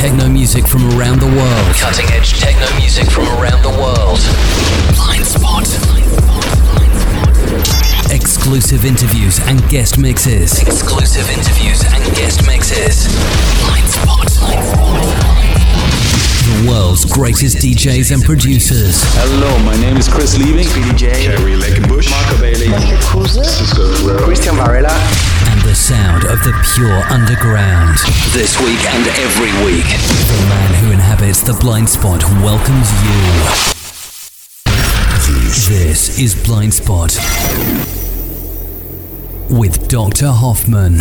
techno music from around the world. Cutting edge techno music from around the world. Blind Spot. Exclusive interviews and guest mixes. Exclusive interviews and guest mixes. Blind Spot. The world's greatest DJs and producers. Hello, my name is Chris Liebing. Speedy J. Kerry Leckenbush. Marco Bailey. Cisco Christian Varela. And the sound of the pure underground. This week and every week. The man who inhabits the blind spot welcomes you. This is Blind Spot with Dr. Hoffman.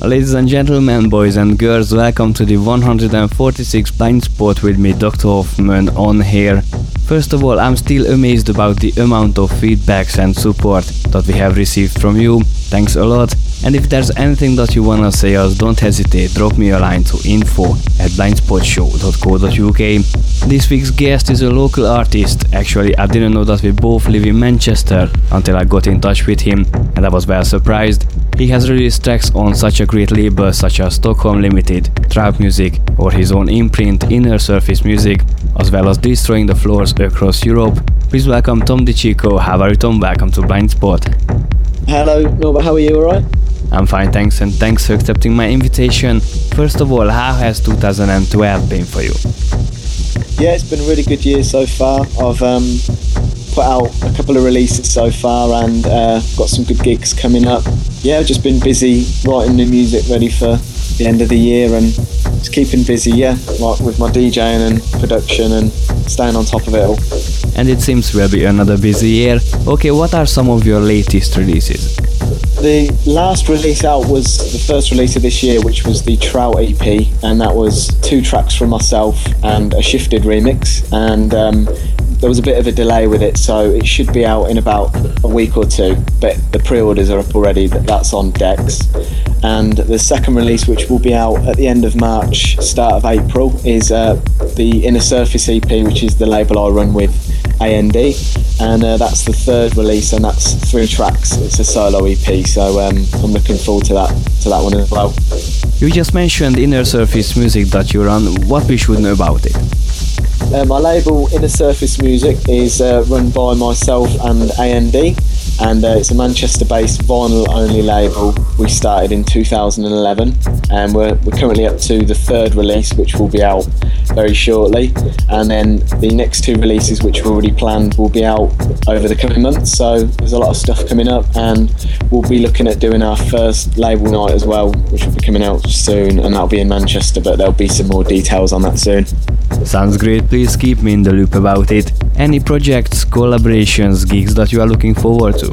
Ladies and gentlemen, boys and girls, welcome to the 146 Blind Spot with me, Dr. Hoffman, on here. First of all, I'm still amazed about the amount of feedbacks and support that we have received from you. Thanks a lot. And if there's anything that you wanna say us, don't hesitate, drop me a line to info at blindspotshow.co.uk. This week's guest is a local artist. Actually, I didn't know that we both live in Manchester until I got in touch with him, and I was well surprised. He has released tracks on such a great label such as Stockholm Limited, Trap Music, or his own imprint Inner Surface Music, as well as destroying the floors across Europe. Please welcome Tom DiCicco. How are you, Tom? Welcome to Blind Spot. Hello, Norbert. How are you? All right? I'm fine, thanks, and thanks for accepting my invitation. First of all, how has 2012 been for you? Yeah, it's been a really good year so far. I've um, put out a couple of releases so far and uh, got some good gigs coming up. Yeah, I've just been busy writing new music ready for the end of the year and just keeping busy, yeah, like with my DJing and production and staying on top of it all. And it seems will be another busy year. Okay, what are some of your latest releases? The last release out was the first release of this year, which was the Trout EP, and that was two tracks from myself and a shifted remix. And um, there was a bit of a delay with it, so it should be out in about a week or two. But the pre-orders are up already. That's on decks. And the second release, which will be out at the end of March, start of April, is uh, the Inner Surface EP, which is the label I run with AND, and uh, that's the third release, and that's three tracks. It's a solo EP, so um, I'm looking forward to that to that one as well. You just mentioned Inner Surface Music that you run. What we should know about it? Uh, my label Inner Surface Music is uh, run by myself and AND, and uh, it's a Manchester-based vinyl-only label. We started in 2011, and we're, we're currently up to the third release, which will be out very shortly. And then the next two releases, which are already planned, will be out over the coming months. So there's a lot of stuff coming up, and we'll be looking at doing our first label night as well, which will be coming out soon, and that'll be in Manchester. But there'll be some more details on that soon. Sounds great. Please keep me in the loop about it. Any projects, collaborations, gigs that you are looking forward to?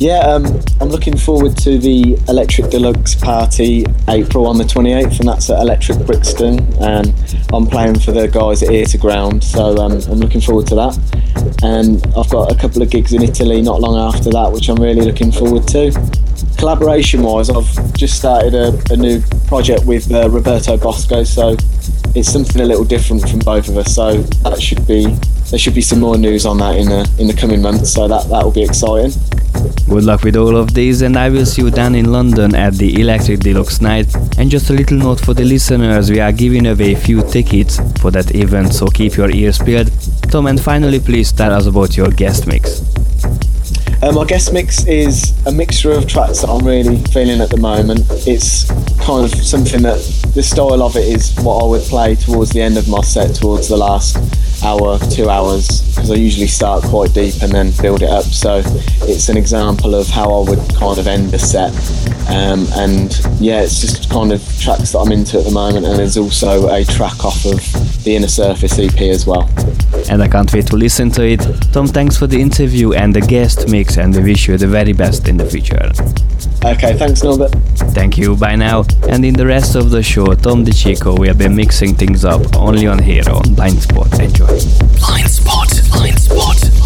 Yeah, um, I'm looking forward to the Electric Deluxe party April on the 28th, and that's at Electric Brixton. And I'm playing for the guys at Ear to Ground, so um, I'm looking forward to that. And I've got a couple of gigs in Italy not long after that, which I'm really looking forward to. Collaboration wise, I've just started a, a new project with uh, Roberto Bosco, so it's something a little different from both of us. So that should be there should be some more news on that in the in the coming months. So that that will be exciting. Good luck with all of these, and I will see you down in London at the Electric Deluxe night. And just a little note for the listeners: we are giving away a few tickets for that event, so keep your ears peeled. Tom, and finally, please tell us about your guest mix. Um, my guest mix is a mixture of tracks that I'm really feeling at the moment. It's kind of something that the style of it is what I would play towards the end of my set, towards the last hour, two hours, because I usually start quite deep and then build it up. So it's an example of how I would kind of end a set. Um, and yeah, it's just kind of tracks that I'm into at the moment. And there's also a track off of the Inner Surface EP as well. And I can't wait to listen to it. Tom, thanks for the interview and the guest mix, and we wish you the very best in the future. Okay, thanks, Norbert. Thank you, bye now. And in the rest of the show, Tom DiCicco will be mixing things up only on here on Blind Spot. Enjoy. Blind Spot. Blind Spot.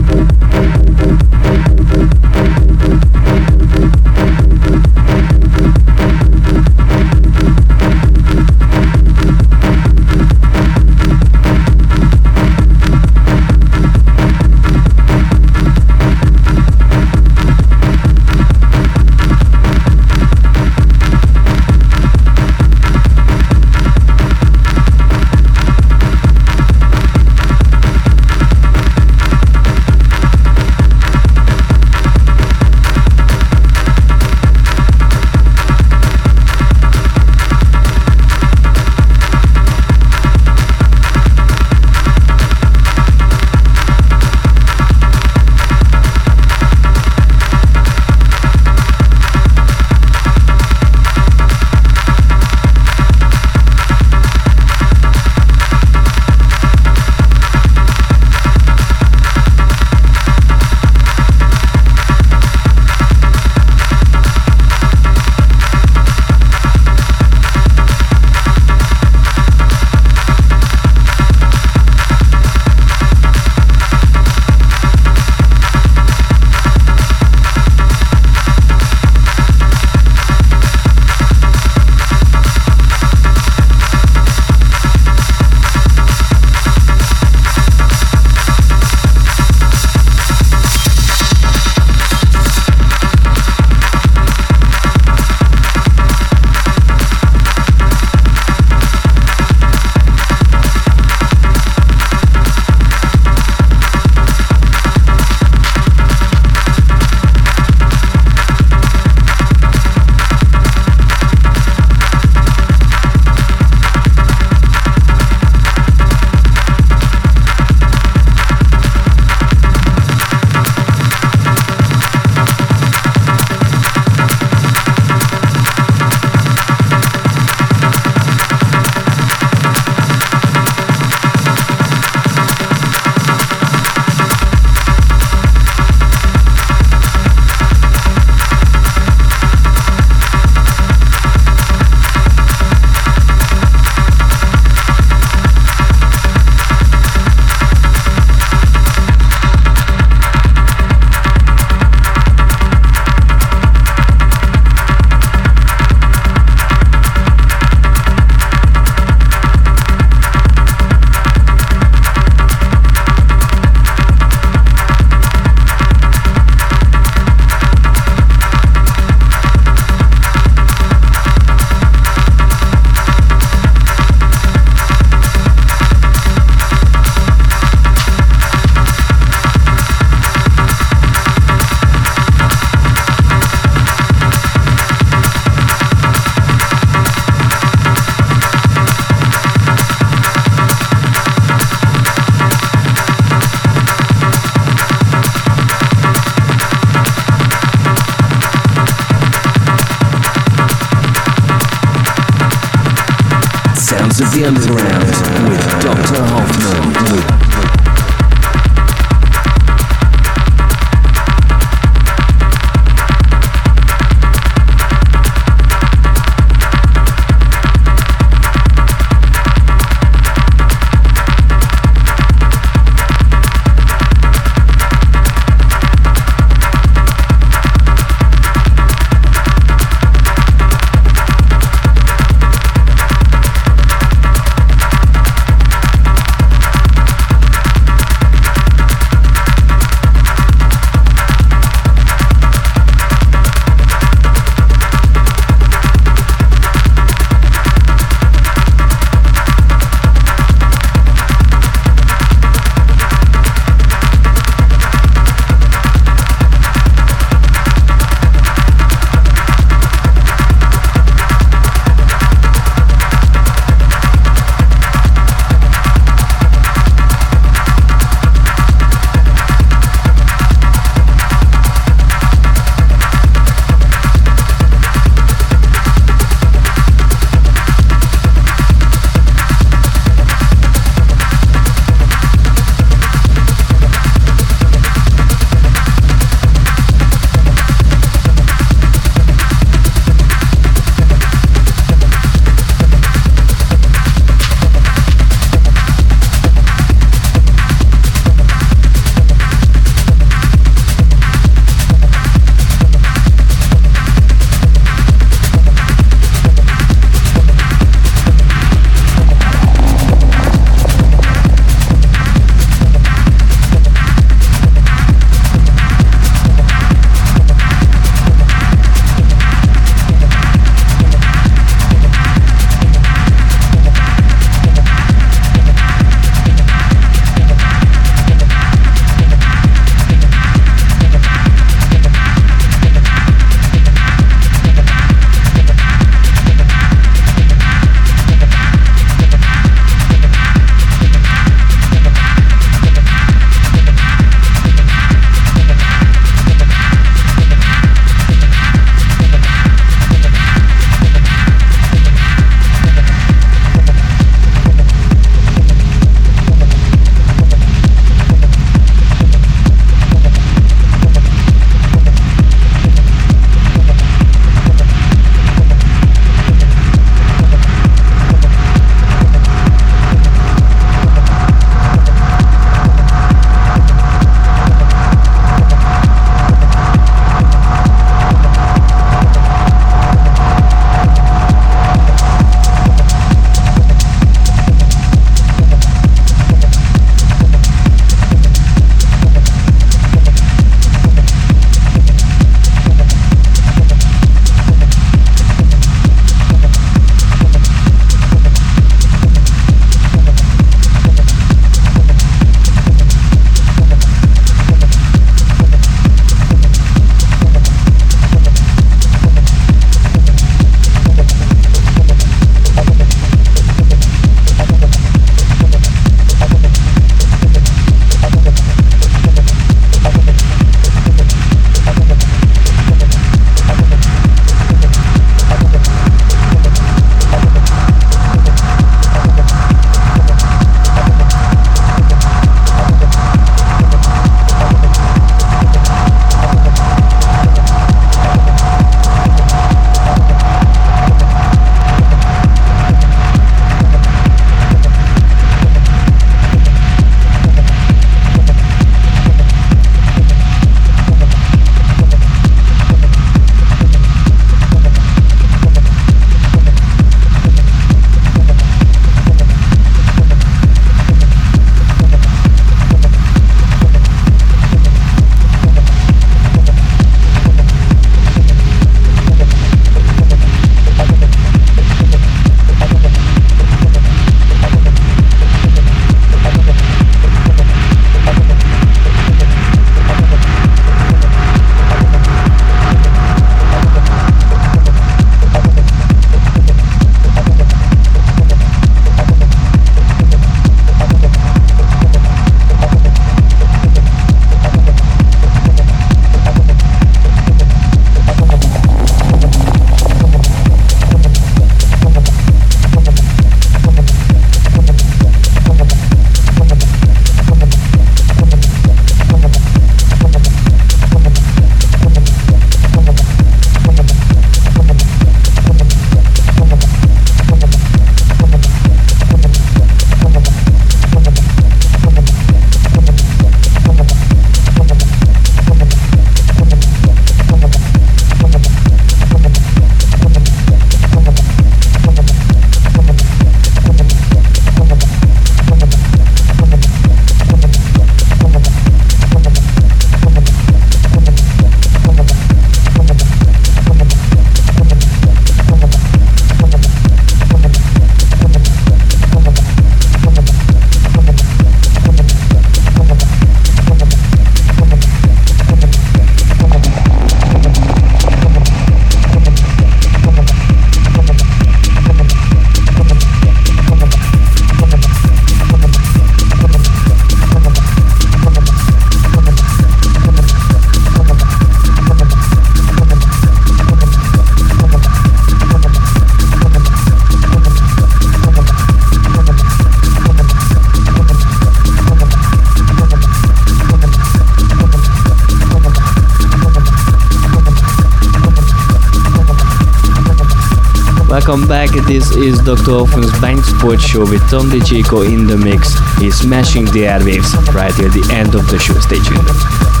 Welcome back. This is Dr. Hoffman's Bank Sports Show with Tom DiCicco in the mix. He's smashing the airwaves right at the end of the show. Stay tuned.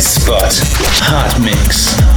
Spot. Hot Mix.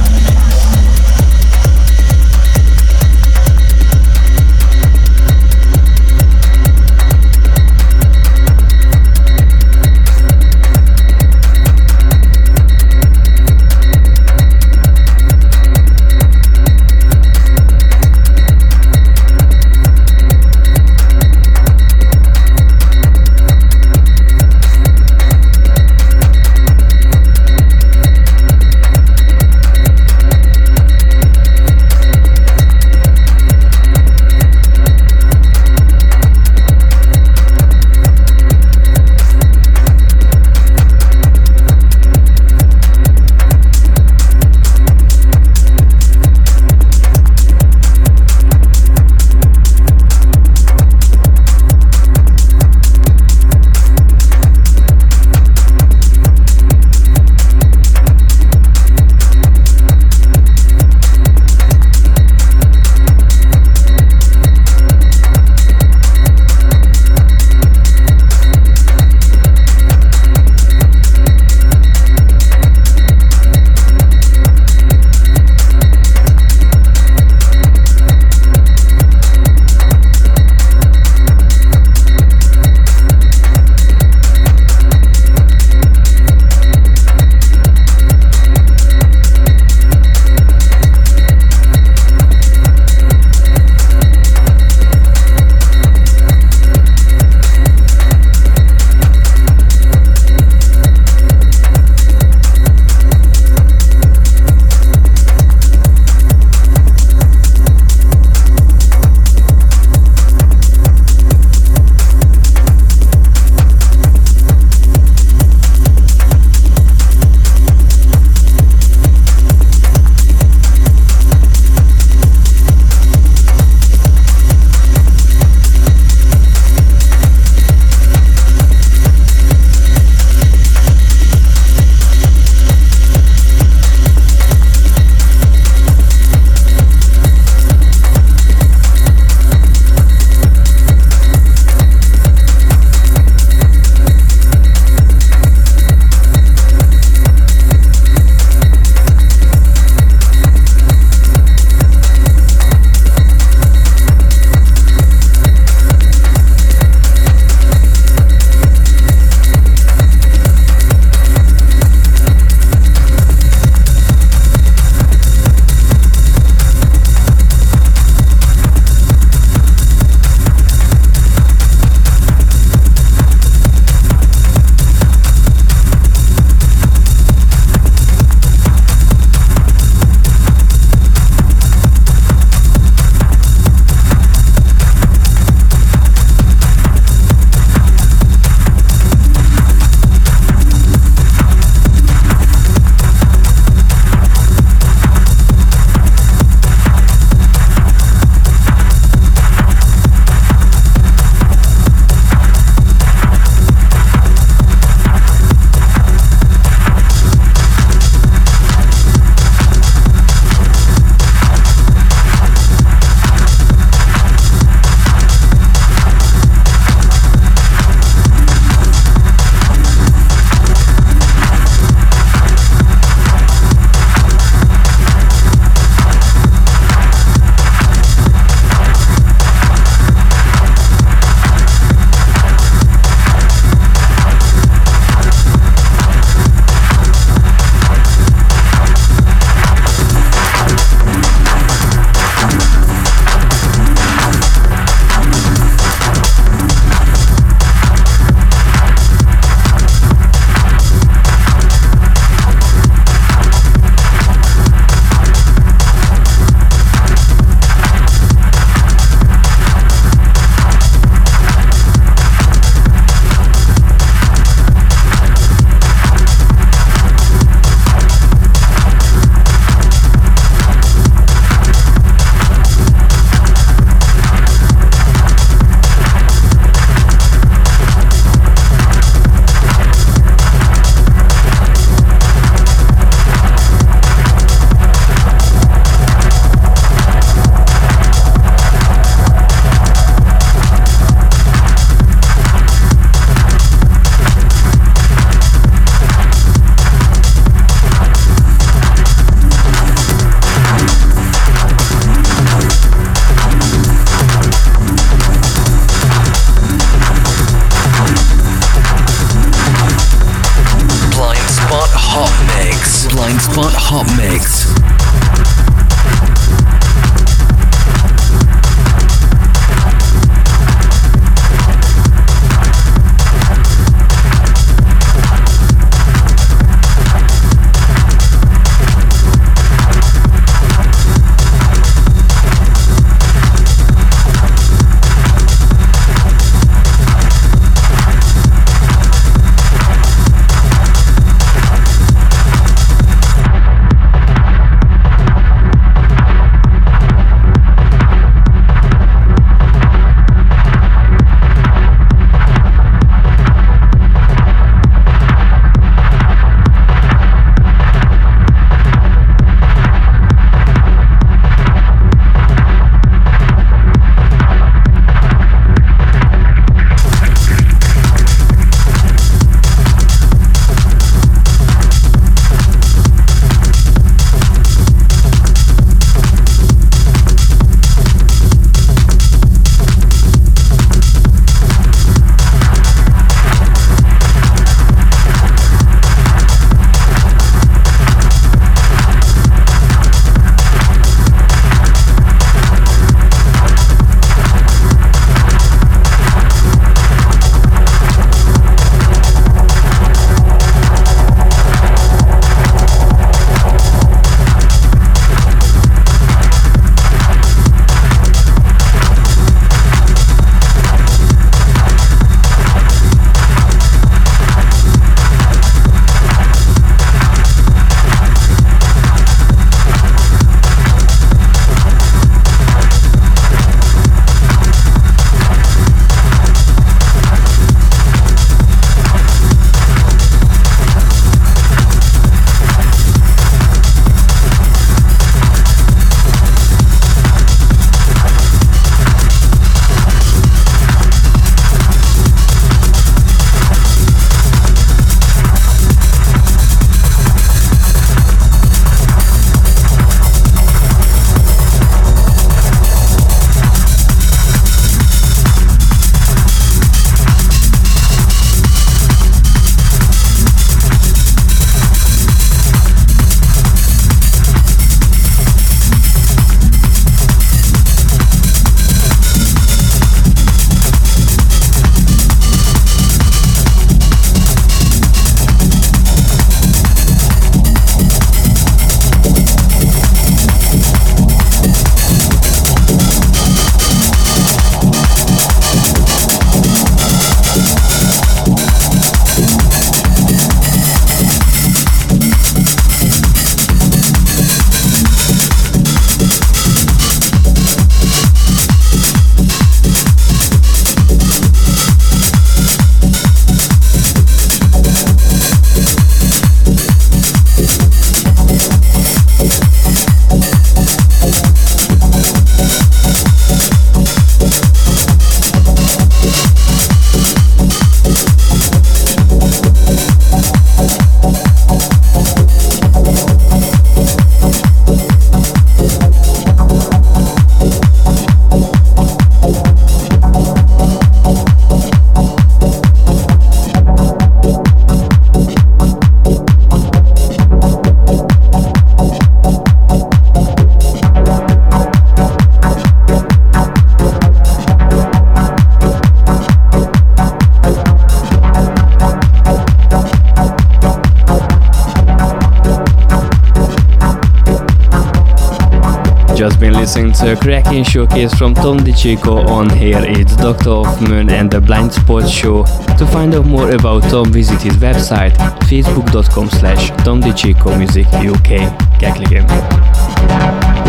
Just been listening to a cracking showcase from Tom DiCicco on Here It's Dr. Hoffman and the Blind Spot Show. To find out more about Tom, visit his website facebook.com slash Tom DiCicco Music UK. Kekligem.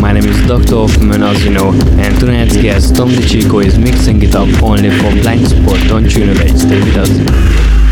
My name is Dr. Hoffman, as you know, and tonight's guest, Tom DiCicco, is mixing it up only for Blind Spot. Don't tune away, stay with us.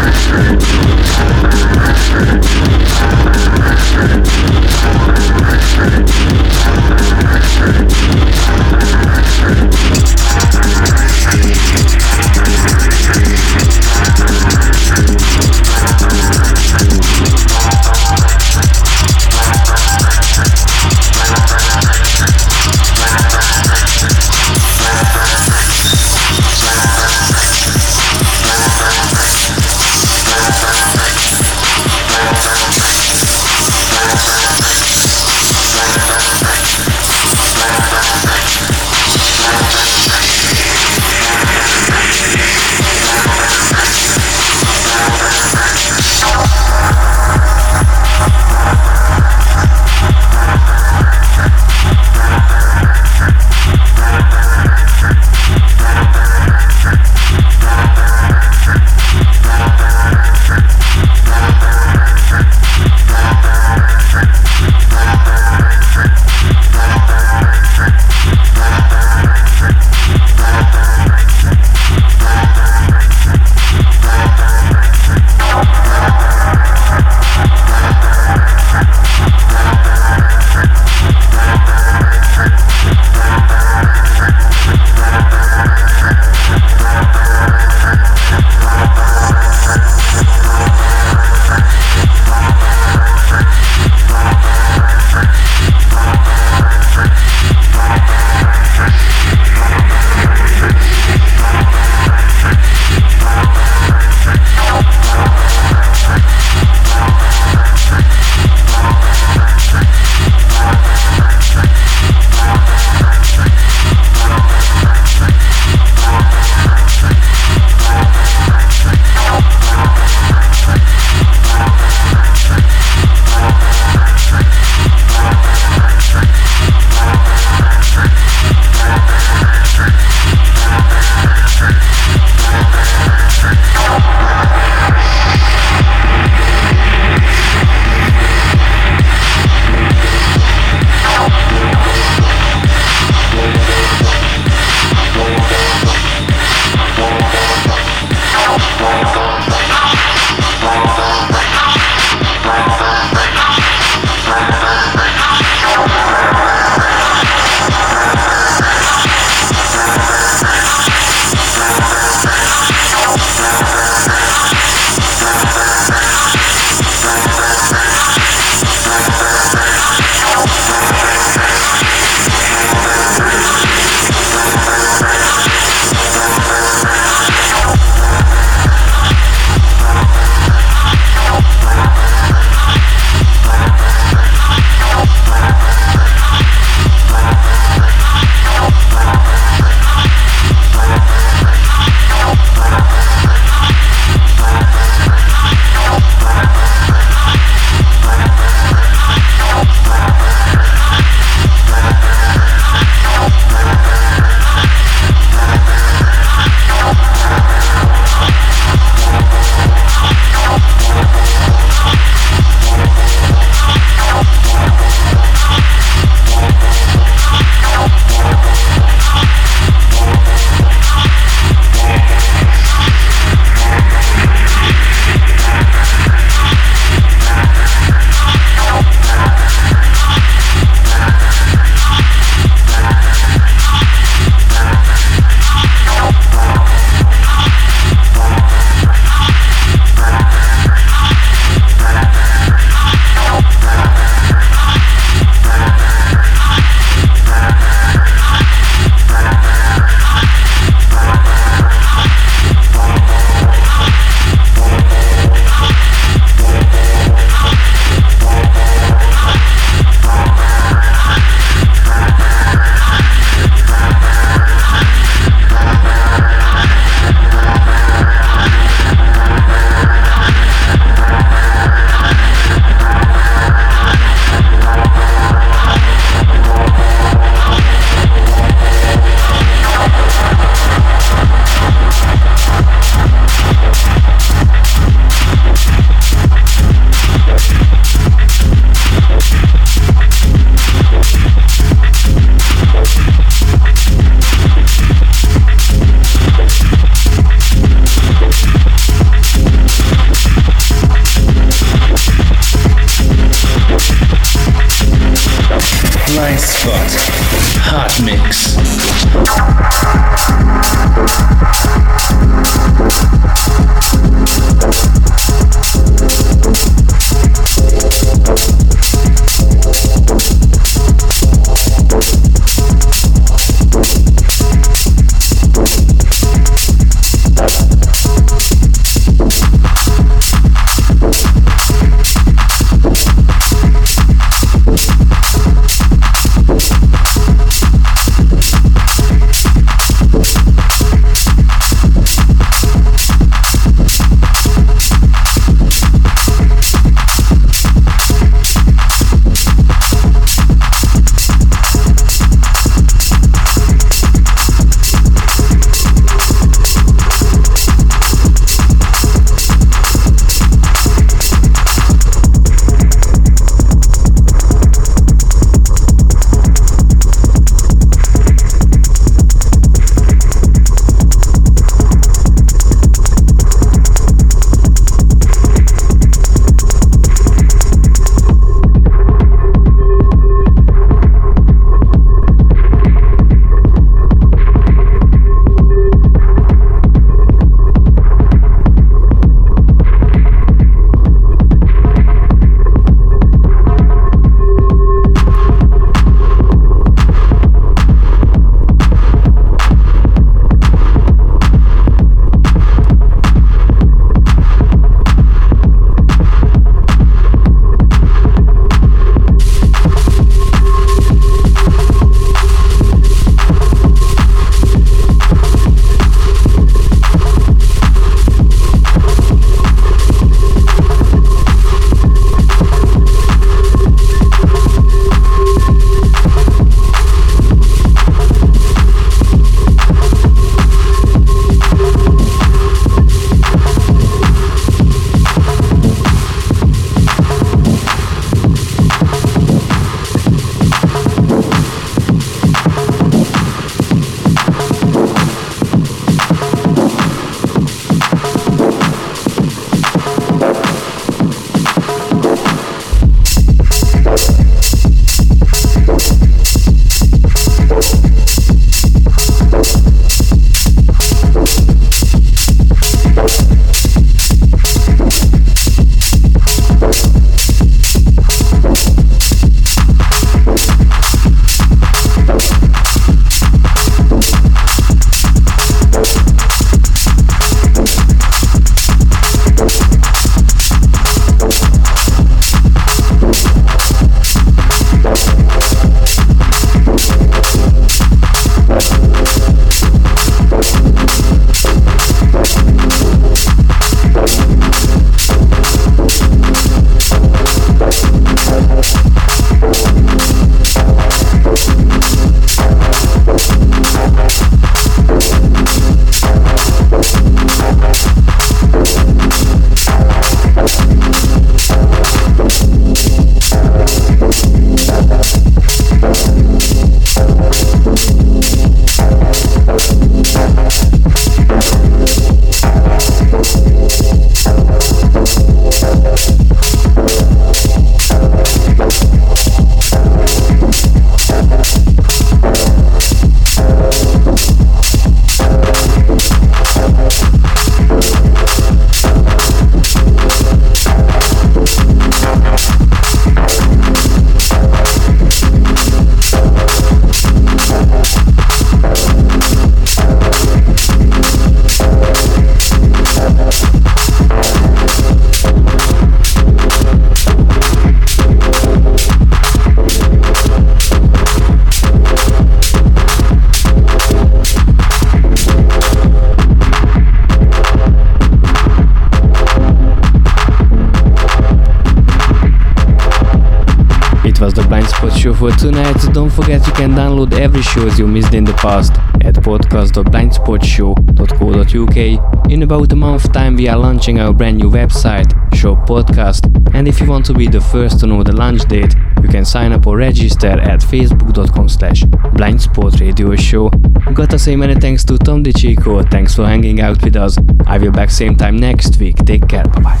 For tonight. Don't forget you can download every shows you missed in the past at podcast.blindspotshow.co.uk. In about a month time we are launching our brand new website, Show Podcast, and if you want to be the first to know the launch date, you can sign up or register at facebook.com slash blindspot radio show. Gotta say many thanks to Tom DiCicco, thanks for hanging out with us. I will be back same time next week. Take care, bye bye.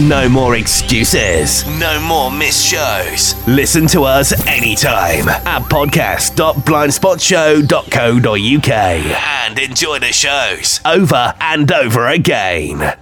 No more excuses. No more missed shows. Listen to us anytime at podcast.blindspotshow.co.uk and enjoy the shows over and over again.